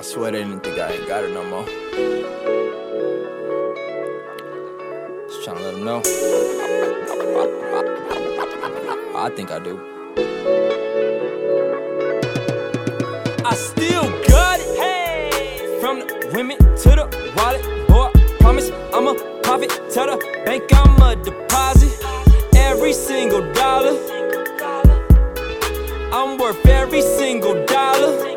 I swear they didn't think I ain't got it no more. Just trying to let them know. I think I do. I still got it, hey. From the women to the wallet, boy. Promise I'm a profit. Tell the bank I'ma deposit every single dollar. I'm worth every single dollar.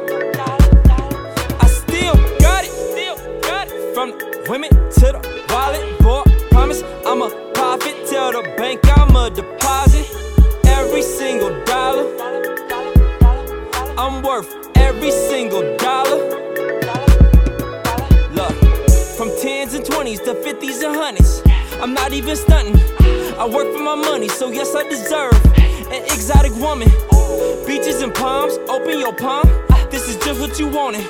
Women to the wallet, boy. Promise I'm a profit. Tell the bank I'ma deposit every single dollar. I'm worth every single dollar. Look, from tens and twenties to fifties and hundreds, I'm not even stunting. I work for my money, so yes, I deserve an exotic woman. Beaches and palms, open your palm. This is just what you wanted.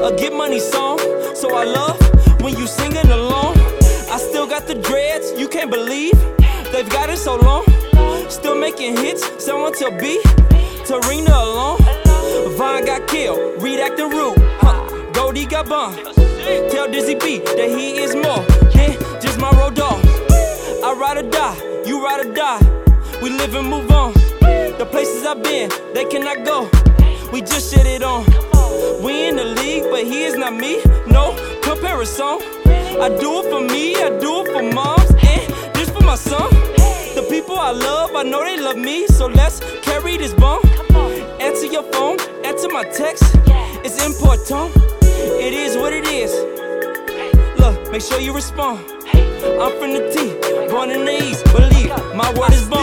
A get money song, so I love when you singing along. I still got the dreads, you can't believe they've got it so long. Still making hits, someone tell B, Tarina alone. Vine got killed, Reed acting rude. Huh. Goldie got bombed. Tell Dizzy B that he is more than just my road dog. I ride or die, you ride or die. We live and move on. The places I've been, they cannot go. We just shit it on. We in the comparison. I do it for me, I do it for moms, and this for my son. The people I love, I know they love me, so let's carry this bone. Answer your phone, answer my text. It's important. It is what it is. Look, make sure you respond. I'm from the T, born in the East. Believe my word is born.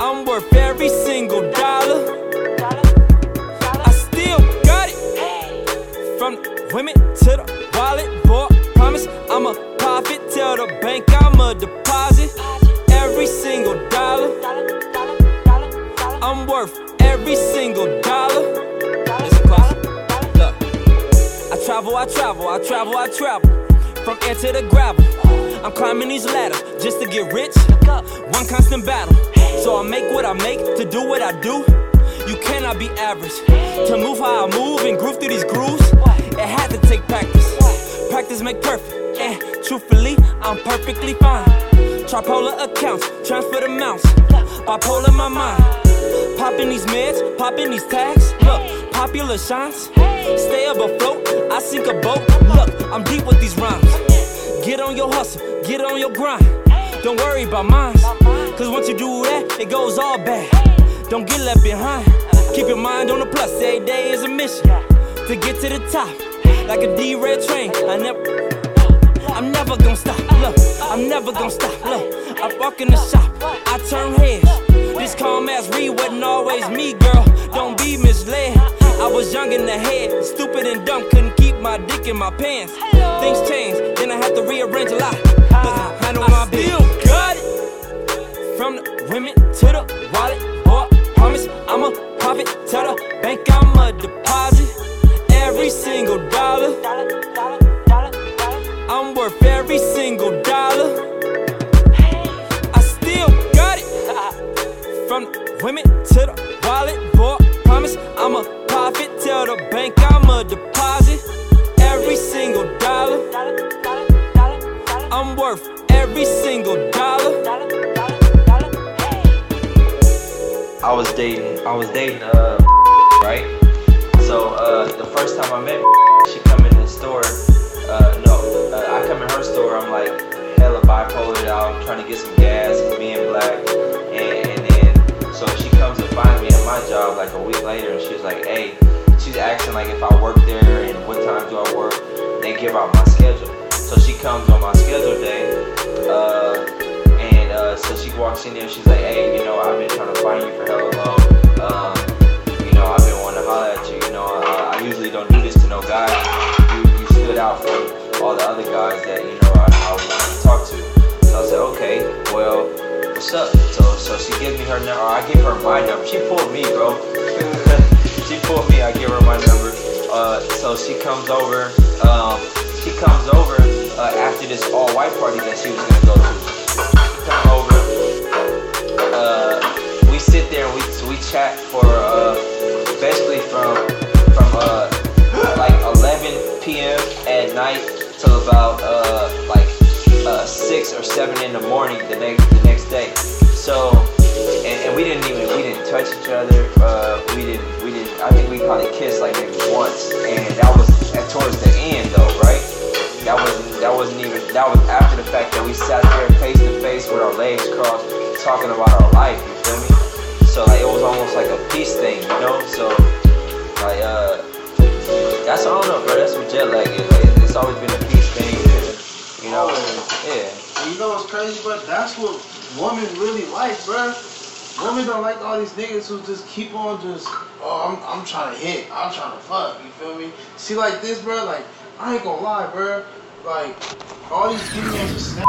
I'm worth every single dollar. I still got it. From the women to the wallet, boy. Promise I'ma pop. Tell the bank I'ma deposit every single dollar. I'm worth every single dollar. Close. Look, I travel, I travel, I travel, I travel. From air to the gravel. I'm climbing these ladders just to get rich. One constant battle. So I make what I make to do what I do. You cannot be average. To move how I move and groove through these grooves, it had to take practice. Practice make perfect. And truthfully, I'm perfectly fine. Tripolar accounts, transfer the amounts. Bipolar my mind. Popping these meds, popping these tags. Look, popular shines. Stay up afloat, I sink a boat. Look, I'm deep with these rhymes. Get on your hustle, get on your grind. Don't worry about mine. Cause once you do that, it goes all bad. Don't get left behind. Keep your mind on the plus, every day is a mission. To get to the top, like a D-red train. I never. I'm never gonna stop, look, I'm never gonna stop, look. I walk in the shop, I turn heads. This calm ass Reed wasn't always me, girl. Don't be misled. I was young in the head, stupid and dumb, couldn't keep my dick in my pants. Things changed, then I had to rearrange a lot. Look, handle my bill. From the women to the wallet, boy. Promise I'ma pop it. Tell the bank I'ma deposit every single dollar. I'm worth every single dollar. I still got it. From the women to the wallet, boy. Promise I'ma pop it. Tell the bank I'ma deposit every single dollar. I'm worth every single dollar. I was dating, I was dating, uh, right? So, uh, the first time I met, she come in the store, uh, no, uh, I come in her store, I'm like, hella bipolar I'm trying to get some gas, being black, and, and then, so she comes to find me at my job, like, a week later, and she's like, hey, she's asking, like, if I work there, and what time do I work, they give out my schedule. So she comes on my schedule day, uh, and uh, so she walks in there, she's like, hey, you know, I've what's up? So so she gives me her number. I give her my number. She pulled me, bro. she pulled me. I give her my number. Uh, so she comes over. Um, she comes over uh, after this all white party that she was gonna go to. Come over. Uh, we sit there and we we chat for uh, basically from from uh, like 11 p.m. at night till about uh, like or seven in the morning the next the next day. So and, and we didn't even we didn't touch each other. Uh, we didn't we didn't. I think we probably kissed like maybe once, and that was at, towards the end though, right? That wasn't that wasn't even that was after the fact that we sat there face to face with our legs crossed, talking about our life. You feel me? So like it was almost like a peace thing, you know. So like uh, that's I know, bro. That's what jet lag is. Like, it's always been a peace. Yeah. And you know what's crazy, but that's what women really like, bruh. Women don't like all these niggas who just keep on just, oh, I'm, I'm trying to hit, I'm trying to fuck, you feel me? See, like this, bruh, like, I ain't gonna lie, bruh. Like, all these females just snap